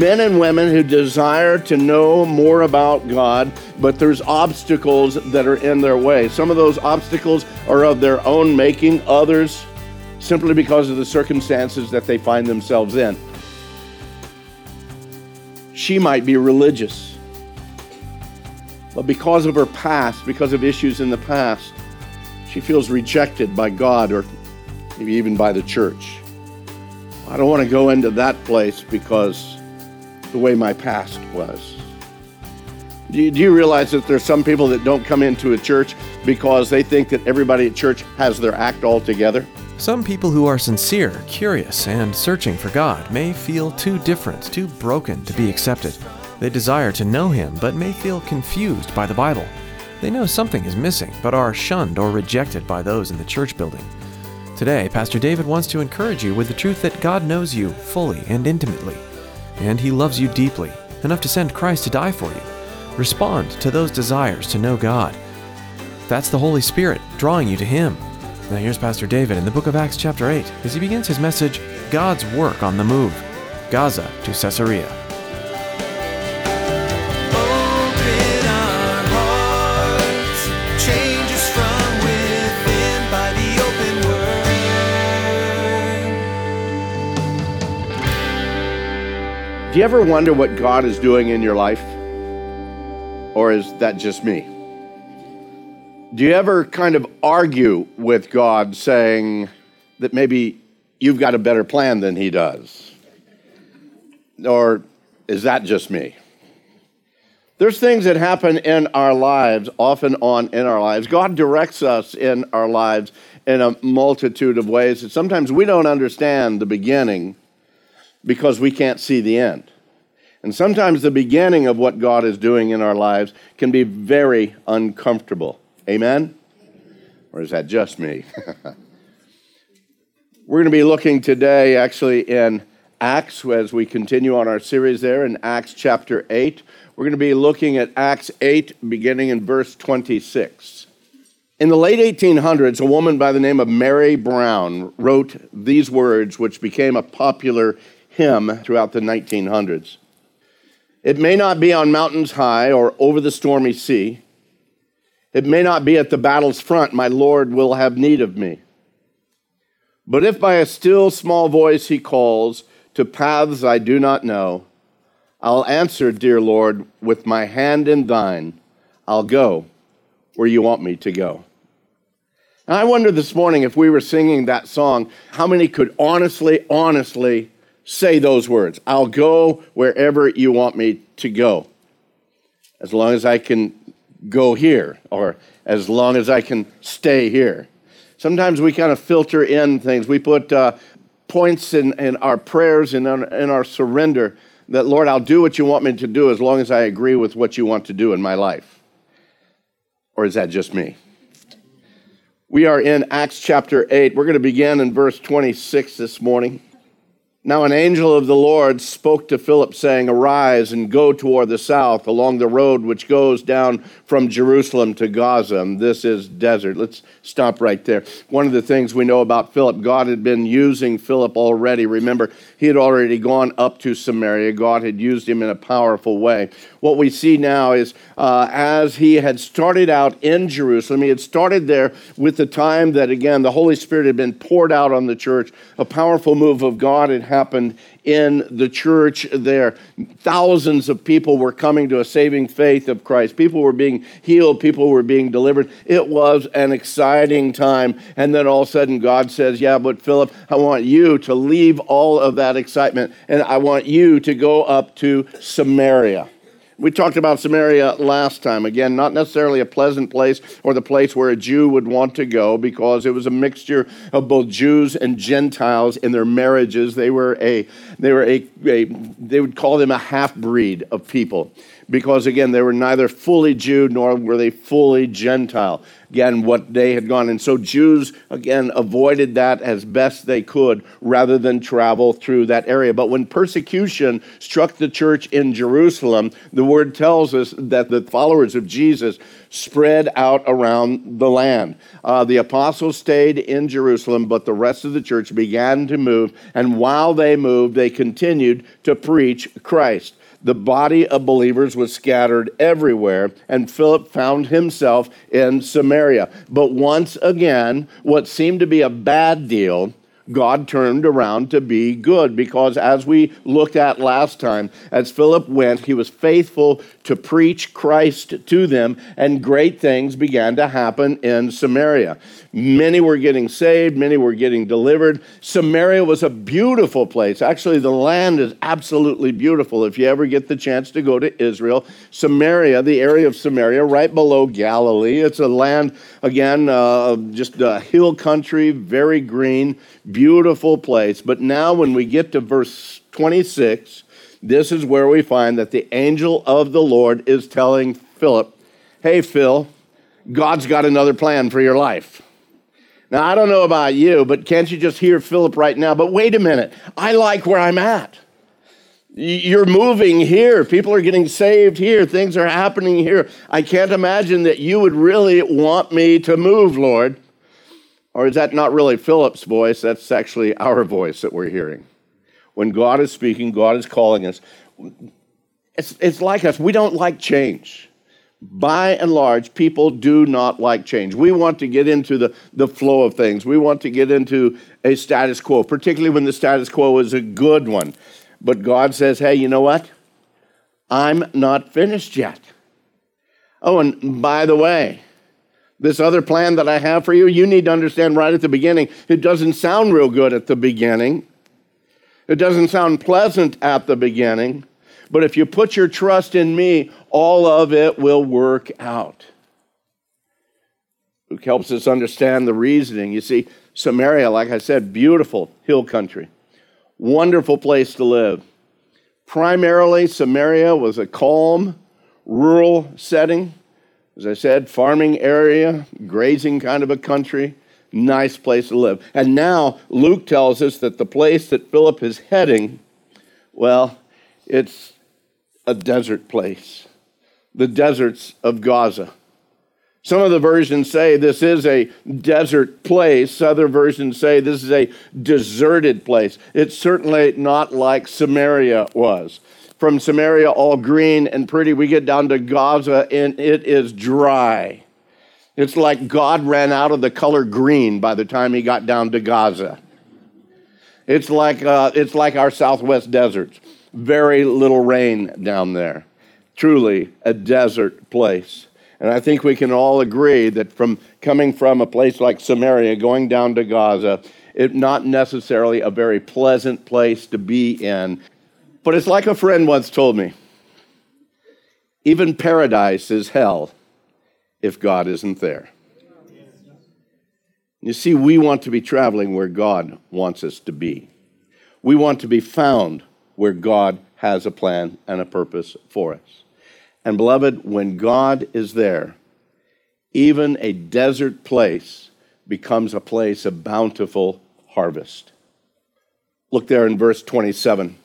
men and women who desire to know more about God, but there's obstacles that are in their way. Some of those obstacles are of their own making, others simply because of the circumstances that they find themselves in. She might be religious, but because of her past, because of issues in the past, she feels rejected by God or maybe even by the church. I don't want to go into that place because the way my past was. Do you, do you realize that there's some people that don't come into a church because they think that everybody at church has their act all together? Some people who are sincere, curious, and searching for God may feel too different, too broken to be accepted. They desire to know Him, but may feel confused by the Bible. They know something is missing, but are shunned or rejected by those in the church building. Today, Pastor David wants to encourage you with the truth that God knows you fully and intimately, and He loves you deeply, enough to send Christ to die for you. Respond to those desires to know God. That's the Holy Spirit drawing you to Him. Now, here's Pastor David in the book of Acts, chapter 8, as he begins his message God's Work on the Move Gaza to Caesarea. Do you ever wonder what God is doing in your life? Or is that just me? Do you ever kind of argue with God saying that maybe you've got a better plan than He does? Or is that just me? There's things that happen in our lives, often on in our lives. God directs us in our lives in a multitude of ways that sometimes we don't understand the beginning because we can't see the end. And sometimes the beginning of what God is doing in our lives can be very uncomfortable. Amen? Or is that just me? We're going to be looking today actually in Acts as we continue on our series there in Acts chapter 8. We're going to be looking at Acts 8, beginning in verse 26. In the late 1800s, a woman by the name of Mary Brown wrote these words, which became a popular hymn throughout the 1900s. It may not be on mountains high or over the stormy sea. It may not be at the battle's front, my Lord will have need of me. But if by a still small voice he calls to paths I do not know, I'll answer, dear Lord, with my hand in thine. I'll go where you want me to go. And I wonder this morning if we were singing that song, how many could honestly, honestly say those words? I'll go wherever you want me to go, as long as I can go here, or as long as I can stay here. Sometimes we kind of filter in things. We put uh, points in, in our prayers and in, in our surrender that, Lord, I'll do what you want me to do as long as I agree with what you want to do in my life. Or is that just me? We are in Acts chapter 8. We're going to begin in verse 26 this morning. Now, an angel of the Lord spoke to Philip, saying, Arise and go toward the south along the road which goes down from Jerusalem to Gaza. And this is desert. Let's stop right there. One of the things we know about Philip, God had been using Philip already. Remember, he had already gone up to Samaria, God had used him in a powerful way. What we see now is uh, as he had started out in Jerusalem, he had started there with the time that, again, the Holy Spirit had been poured out on the church, a powerful move of God had happened in the church there. Thousands of people were coming to a saving faith of Christ. People were being healed, people were being delivered. It was an exciting time. And then all of a sudden, God says, Yeah, but Philip, I want you to leave all of that excitement and I want you to go up to Samaria. We talked about Samaria last time. Again, not necessarily a pleasant place or the place where a Jew would want to go because it was a mixture of both Jews and Gentiles in their marriages. They were a, they were a, a they would call them a half breed of people because, again, they were neither fully Jew nor were they fully Gentile. Again, what they had gone. And so Jews, again, avoided that as best they could rather than travel through that area. But when persecution struck the church in Jerusalem, the word tells us that the followers of Jesus spread out around the land. Uh, the apostles stayed in Jerusalem, but the rest of the church began to move. And while they moved, they continued to preach Christ the body of believers was scattered everywhere, and Philip found himself in Samaria. But once again, what seemed to be a bad deal God turned around to be good because, as we looked at last time, as Philip went, he was faithful to preach Christ to them, and great things began to happen in Samaria. Many were getting saved, many were getting delivered. Samaria was a beautiful place. Actually, the land is absolutely beautiful. If you ever get the chance to go to Israel, Samaria, the area of Samaria, right below Galilee, it's a land, again, uh, just a hill country, very green beautiful place. But now, when we get to verse 26, this is where we find that the angel of the Lord is telling Philip, Hey, Phil, God's got another plan for your life. Now, I don't know about you, but can't you just hear Philip right now? But wait a minute, I like where I'm at. You're moving here. People are getting saved here. Things are happening here. I can't imagine that you would really want me to move, Lord. Or is that not really Philip's voice? That's actually our voice that we're hearing. When God is speaking, God is calling us. It's, it's like us. We don't like change. By and large, people do not like change. We want to get into the, the flow of things. We want to get into a status quo, particularly when the status quo is a good one. But God says, hey, you know what? I'm not finished yet. Oh, and by the way, this other plan that I have for you, you need to understand right at the beginning, it doesn't sound real good at the beginning. It doesn't sound pleasant at the beginning. But if you put your trust in me, all of it will work out. Luke helps us understand the reasoning. You see, Samaria, like I said, beautiful hill country, wonderful place to live. Primarily, Samaria was a calm, rural setting. As I said, farming area, grazing kind of a country, nice place to live. And now Luke tells us that the place that Philip is heading, well, it's a desert place, the deserts of Gaza. Some of the versions say this is a desert place. Other versions say this is a deserted place. It's certainly not like Samaria was from Samaria, all green and pretty, we get down to Gaza and it is dry. It's like God ran out of the color green by the time he got down to Gaza. It's like, uh, it's like our southwest deserts. Very little rain down there. Truly a desert place. And I think we can all agree that from coming from a place like Samaria, going down to Gaza, it's not necessarily a very pleasant place to be in. But it's like a friend once told me even paradise is hell if God isn't there. You see, we want to be traveling where God wants us to be. We want to be found where God has a plan and a purpose for us. And beloved, when God is there, even a desert place becomes a place of bountiful harvest. Look there in verse 27.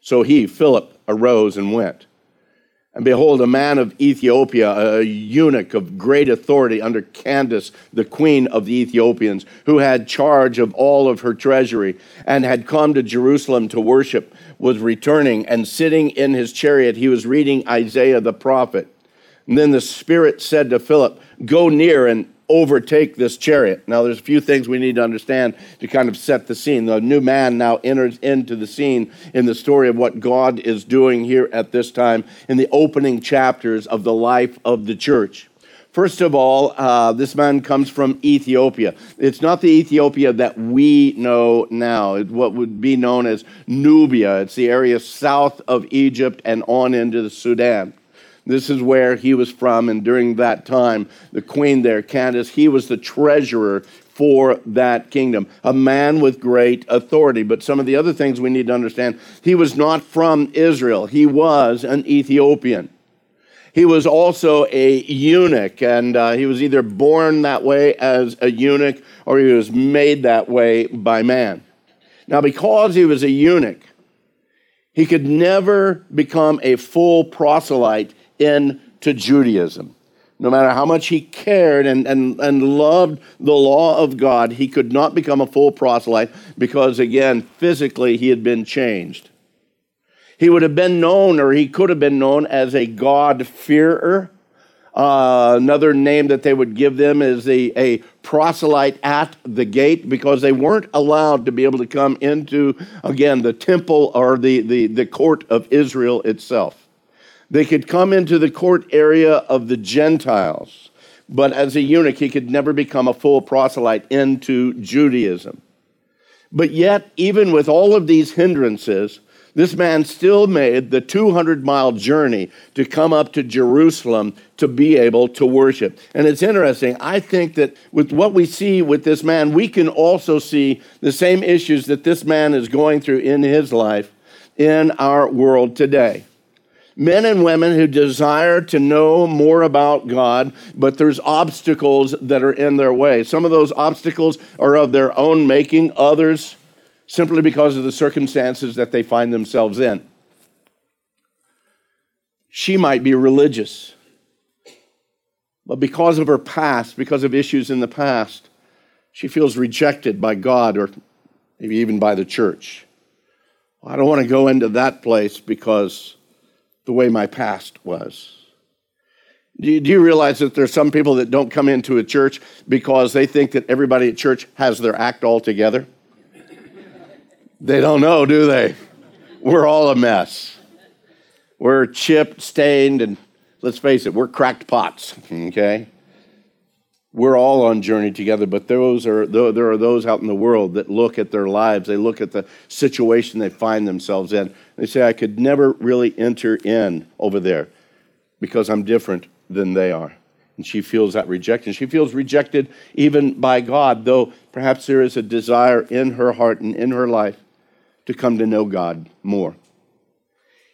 So he, Philip, arose and went. And behold, a man of Ethiopia, a eunuch of great authority under Candace, the queen of the Ethiopians, who had charge of all of her treasury and had come to Jerusalem to worship, was returning and sitting in his chariot. He was reading Isaiah the prophet. And then the Spirit said to Philip, Go near and overtake this chariot. Now, there's a few things we need to understand to kind of set the scene. The new man now enters into the scene in the story of what God is doing here at this time in the opening chapters of the life of the church. First of all, uh, this man comes from Ethiopia. It's not the Ethiopia that we know now. It's what would be known as Nubia. It's the area south of Egypt and on into the Sudan. This is where he was from, and during that time, the queen there, Candace, he was the treasurer for that kingdom, a man with great authority. But some of the other things we need to understand he was not from Israel, he was an Ethiopian. He was also a eunuch, and uh, he was either born that way as a eunuch or he was made that way by man. Now, because he was a eunuch, he could never become a full proselyte into Judaism. No matter how much he cared and, and, and loved the law of God, he could not become a full proselyte because, again, physically he had been changed. He would have been known, or he could have been known, as a God-fearer. Uh, another name that they would give them is a, a proselyte at the gate because they weren't allowed to be able to come into, again, the temple or the, the, the court of Israel itself. They could come into the court area of the Gentiles, but as a eunuch, he could never become a full proselyte into Judaism. But yet, even with all of these hindrances, this man still made the 200 mile journey to come up to Jerusalem to be able to worship. And it's interesting. I think that with what we see with this man, we can also see the same issues that this man is going through in his life in our world today. Men and women who desire to know more about God, but there's obstacles that are in their way. Some of those obstacles are of their own making, others simply because of the circumstances that they find themselves in. She might be religious, but because of her past, because of issues in the past, she feels rejected by God or maybe even by the church. I don't want to go into that place because the way my past was. Do you, do you, realize that there's some people that don't come into a church because they think that everybody at church has their act all together? They don't know, do they? We're all a mess. We're chipped, stained, and let's face it, we're cracked pots, okay? We're all on journey together, but those are, there are those out in the world that look at their lives, they look at the situation they find themselves in. They say, I could never really enter in over there because I'm different than they are. And she feels that rejection. She feels rejected even by God, though perhaps there is a desire in her heart and in her life to come to know God more.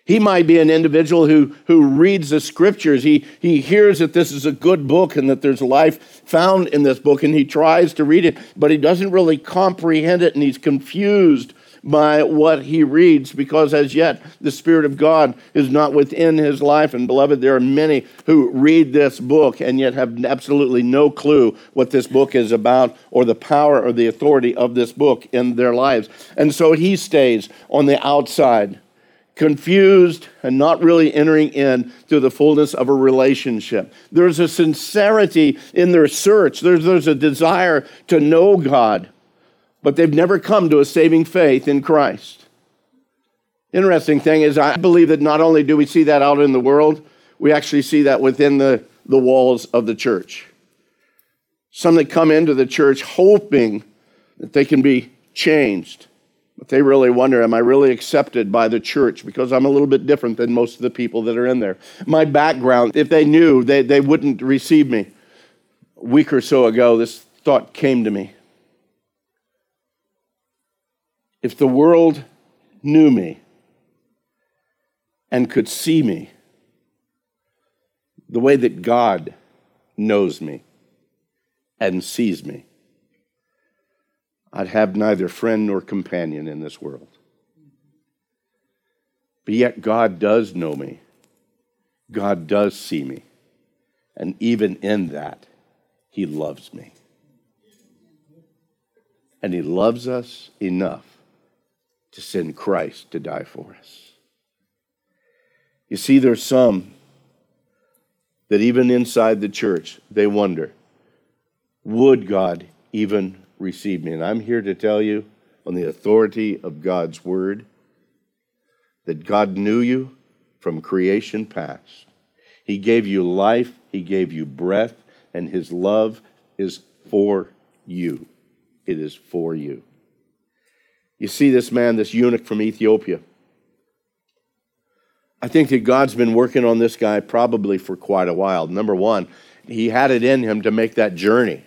He might be an individual who, who reads the scriptures. He, he hears that this is a good book and that there's life found in this book, and he tries to read it, but he doesn't really comprehend it, and he's confused by what he reads because as yet the Spirit of God is not within his life. And beloved, there are many who read this book and yet have absolutely no clue what this book is about or the power or the authority of this book in their lives. And so he stays on the outside confused and not really entering in to the fullness of a relationship. There's a sincerity in their search, there's, there's a desire to know God but they've never come to a saving faith in Christ. Interesting thing is, I believe that not only do we see that out in the world, we actually see that within the, the walls of the church. Some that come into the church hoping that they can be changed. But they really wonder, am I really accepted by the church? Because I'm a little bit different than most of the people that are in there. My background, if they knew, they, they wouldn't receive me. A week or so ago, this thought came to me. If the world knew me and could see me the way that God knows me and sees me, I'd have neither friend nor companion in this world. But yet, God does know me. God does see me. And even in that, He loves me. And He loves us enough to send Christ to die for us. You see, there's some that even inside the church, they wonder, would God even receive me? And I'm here to tell you, on the authority of God's word, that God knew you from creation past. He gave you life, He gave you breath, and his love is for you. It is for you. You see this man, this eunuch from Ethiopia. I think that God's been working on this guy probably for quite a while. Number one, he had it in him to make that journey.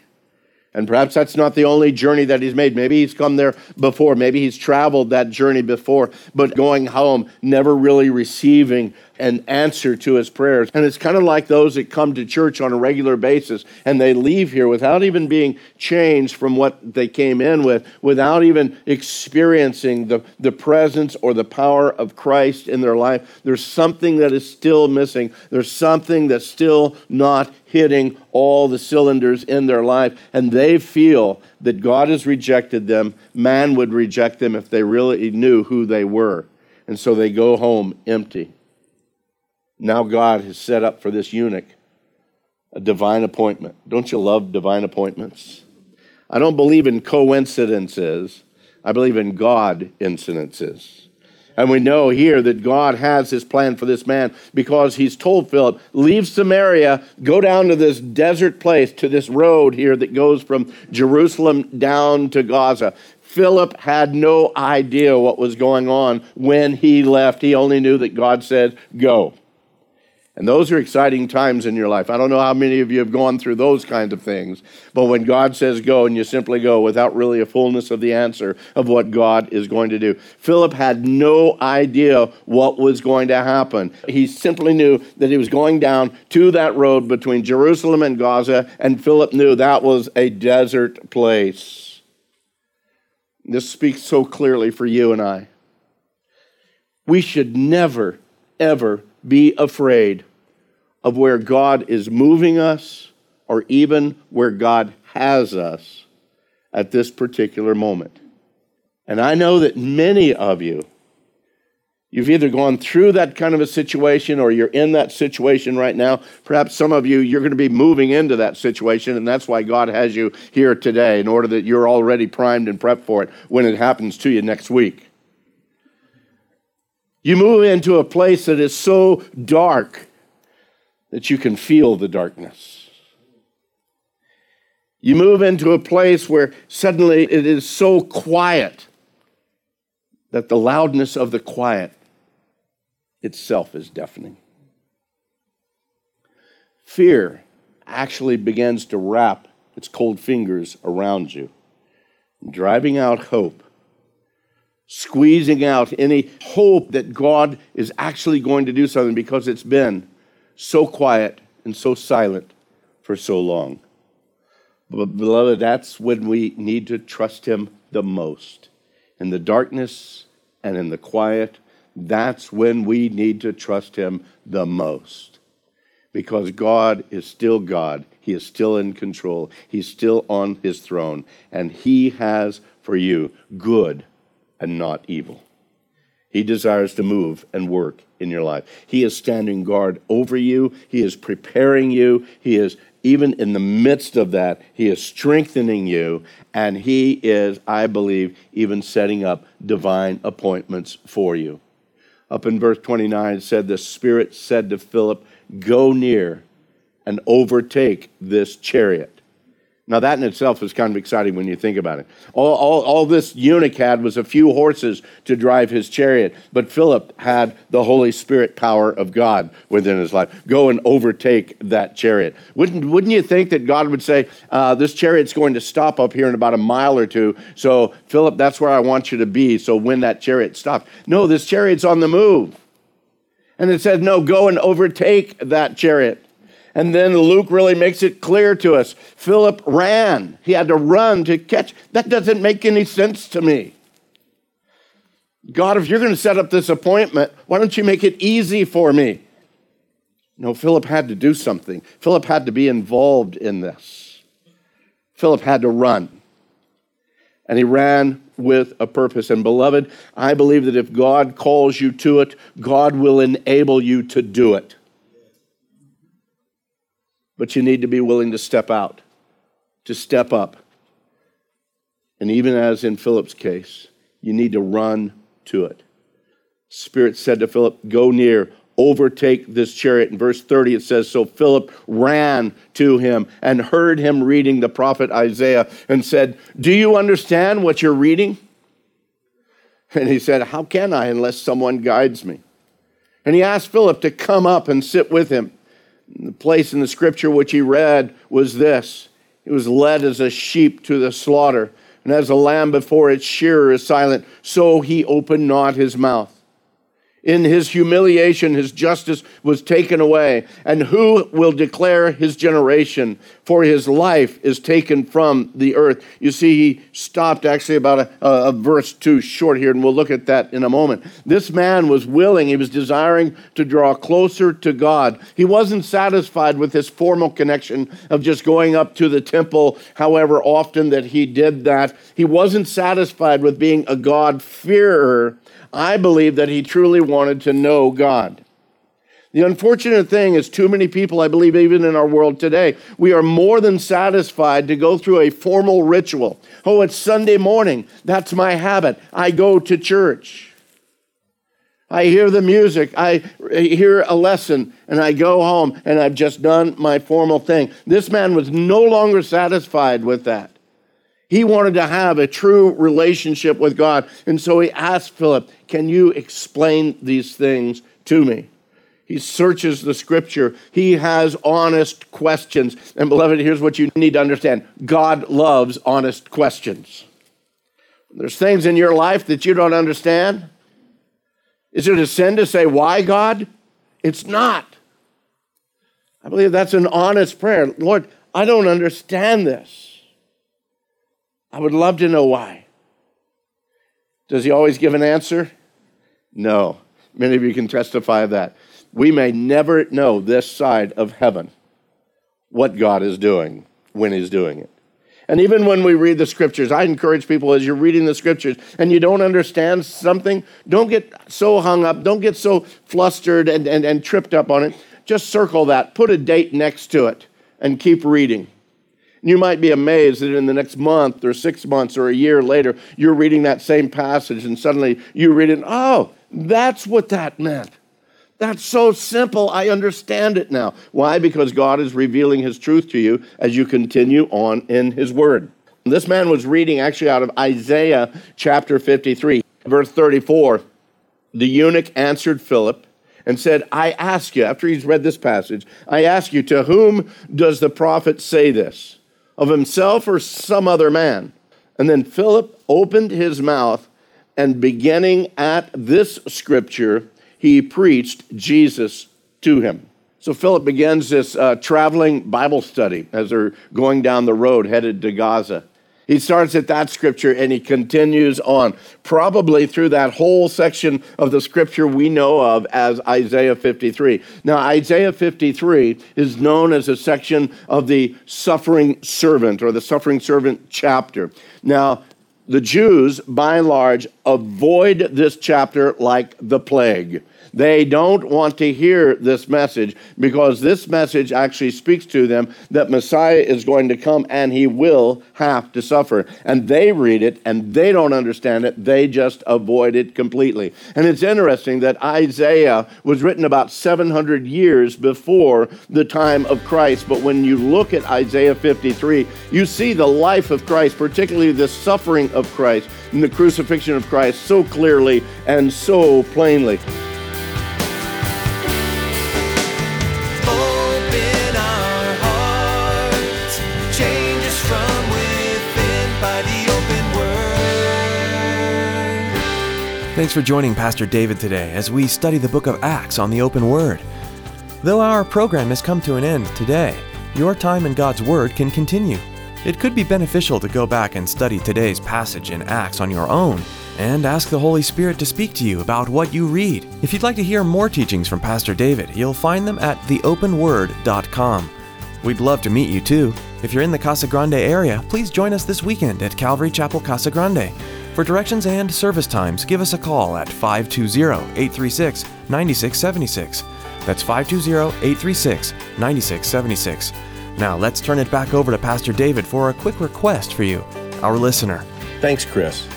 And perhaps that's not the only journey that he's made. Maybe he's come there before. Maybe he's traveled that journey before, but going home, never really receiving an answer to his prayers. And it's kind of like those that come to church on a regular basis and they leave here without even being changed from what they came in with, without even experiencing the, the presence or the power of Christ in their life. There's something that is still missing. There's something that's still not hitting all the cylinders in their life. And they feel that God has rejected them. Man would reject them if they really knew who they were. And so they go home empty. Now God has set up for this eunuch a divine appointment. Don't you love divine appointments? I don't believe in coincidences. I believe in God incidences. And we know here that God has his plan for this man because he's told Philip, leave Samaria, go down to this desert place, to this road here that goes from Jerusalem down to Gaza. Philip had no idea what was going on when he left. He only knew that God said, go. And those are exciting times in your life. I don't know how many of you have gone through those kinds of things, but when God says go and you simply go without really a fullness of the answer of what God is going to do. Philip had no idea what was going to happen. He simply knew that he was going down to that road between Jerusalem and Gaza, and Philip knew that was a desert place. This speaks so clearly for you and I. We should never, ever be afraid of where God is moving us or even where God has us at this particular moment. And I know that many of you, you've either gone through that kind of a situation or you're in that situation right now. Perhaps some of you, you're going to be moving into that situation, and that's why God has you here today in order that you're already primed and prepped for it when it happens to you next week. You move into a place that is so dark that you can feel the darkness. You move into a place where suddenly it is so quiet that the loudness of the quiet itself is deafening. Fear actually begins to wrap its cold fingers around you, driving out hope, squeezing out any hope that God is actually going to do something because it's been so quiet and so silent for so long. But, beloved, that's when we need to trust Him the most. In the darkness and in the quiet, that's when we need to trust Him the most. Because God is still God. He is still in control. He's still on His throne. And He has for you good and not evil. He desires to move and work in your life. He is standing guard over you. He is preparing you. He is, even in the midst of that, He is strengthening you. And He is, I believe, even setting up divine appointments for you. Up in verse 29, it said, The Spirit said to Philip, Go near and overtake this chariot. Now, that in itself is kind of exciting when you think about it. All, all, all, this eunuch had was a few horses to drive his chariot, but Philip had the Holy Spirit power of God within his life. Go and overtake that chariot. Wouldn't, wouldn't you think that God would say, uh, This chariot's going to stop up here in about a mile or two, so Philip, that's where I want you to be, so when that chariot stops. No, this chariot's on the move. And it said, No, go and overtake that chariot. And then Luke really makes it clear to us. Philip ran. He had to run to catch. That doesn't make any sense to me. God, if you're going to set up this appointment, why don't you make it easy for me? No, Philip had to do something. Philip had to be involved in this. Philip had to run. And he ran with a purpose. And beloved, I believe that if God calls you to it, God will enable you to do it but you need to be willing to step out, to step up. And even as in Philip's case, you need to run to it. Spirit said to Philip, Go near, overtake this chariot. In verse 30, it says, So Philip ran to him and heard him reading the prophet Isaiah and said, Do you understand what you're reading? And he said, How can I unless someone guides me? And he asked Philip to come up and sit with him. The place in the scripture which he read was this He was led as a sheep to the slaughter, and as a lamb before its shearer is silent, so he opened not his mouth. In his humiliation, his justice was taken away. And who will declare his generation? For his life is taken from the earth. You see, he stopped actually about a, a, verse too short here, and we'll look at that in a moment. This man was willing, he was desiring to draw closer to God. He wasn't satisfied with his formal connection of just going up to the temple, however often that he did that. He wasn't satisfied with being a God-fearer I believe that he truly wanted to know God. The unfortunate thing is, too many people, I believe, even in our world today, we are more than satisfied to go through a formal ritual. Oh, it's Sunday morning. That's my habit. I go to church. I hear the music. I hear a lesson and I go home and I've just done my formal thing. This man was no longer satisfied with that. He wanted to have a true relationship with God. And so he asked Philip, Can you explain these things to me? He searches the scripture. He has honest questions. And beloved, here's what you need to understand God loves honest questions. There's things in your life that you don't understand. Is it a sin to say, Why, God? It's not. I believe that's an honest prayer. Lord, I don't understand this. I would love to know why. Does he always give an answer? No. Many of you can testify of that. We may never know this side of heaven what God is doing when he's doing it. And even when we read the scriptures, I encourage people as you're reading the scriptures and you don't understand something, don't get so hung up, don't get so flustered and, and, and tripped up on it. Just circle that, put a date next to it, and keep reading. You might be amazed that in the next month or six months or a year later, you're reading that same passage and suddenly you read it, oh, that's what that meant. That's so simple. I understand it now. Why? Because God is revealing His truth to you as you continue on in His Word. This man was reading actually out of Isaiah chapter 53, verse 34. The eunuch answered Philip and said, I ask you, after he's read this passage, I ask you, to whom does the prophet say this? Of himself or some other man. And then Philip opened his mouth, and beginning at this scripture, he preached Jesus to him. So Philip begins this uh, traveling Bible study as they're going down the road headed to Gaza. He starts at that scripture and he continues on, probably through that whole section of the scripture we know of as Isaiah 53. Now, Isaiah 53 is known as a section of the suffering servant or the suffering servant chapter. Now, the Jews, by and large, avoid this chapter like the plague. They don't want to hear this message because this message actually speaks to them that Messiah is going to come and he will have to suffer. And they read it and they don't understand it. They just avoid it completely. And it's interesting that Isaiah was written about 700 years before the time of Christ. But when you look at Isaiah 53, you see the life of Christ, particularly the suffering of Christ and the crucifixion of Christ so clearly and so plainly. Thanks for joining Pastor David today as we study the book of Acts on the open word. Though our program has come to an end today, your time in God's Word can continue. It could be beneficial to go back and study today's passage in Acts on your own and ask the Holy Spirit to speak to you about what you read. If you'd like to hear more teachings from Pastor David, you'll find them at theopenword.com. We'd love to meet you too. If you're in the Casa Grande area, please join us this weekend at Calvary Chapel Casa Grande. For directions and service times, give us a call at 520 836 9676. That's 520 836 9676. Now let's turn it back over to Pastor David for a quick request for you, our listener. Thanks, Chris.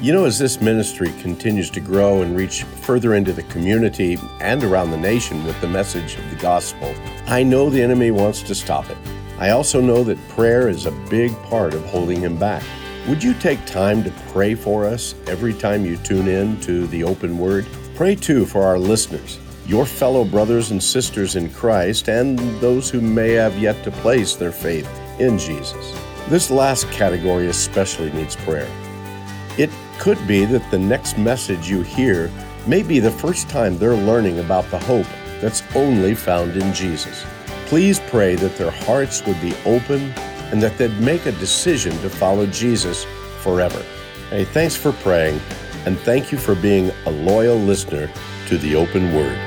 You know, as this ministry continues to grow and reach further into the community and around the nation with the message of the gospel, I know the enemy wants to stop it. I also know that prayer is a big part of holding him back. Would you take time to pray for us every time you tune in to the open word? Pray too for our listeners, your fellow brothers and sisters in Christ, and those who may have yet to place their faith in Jesus. This last category especially needs prayer. It could be that the next message you hear may be the first time they're learning about the hope that's only found in Jesus. Please pray that their hearts would be open and that they'd make a decision to follow Jesus forever. Hey, thanks for praying, and thank you for being a loyal listener to the open word.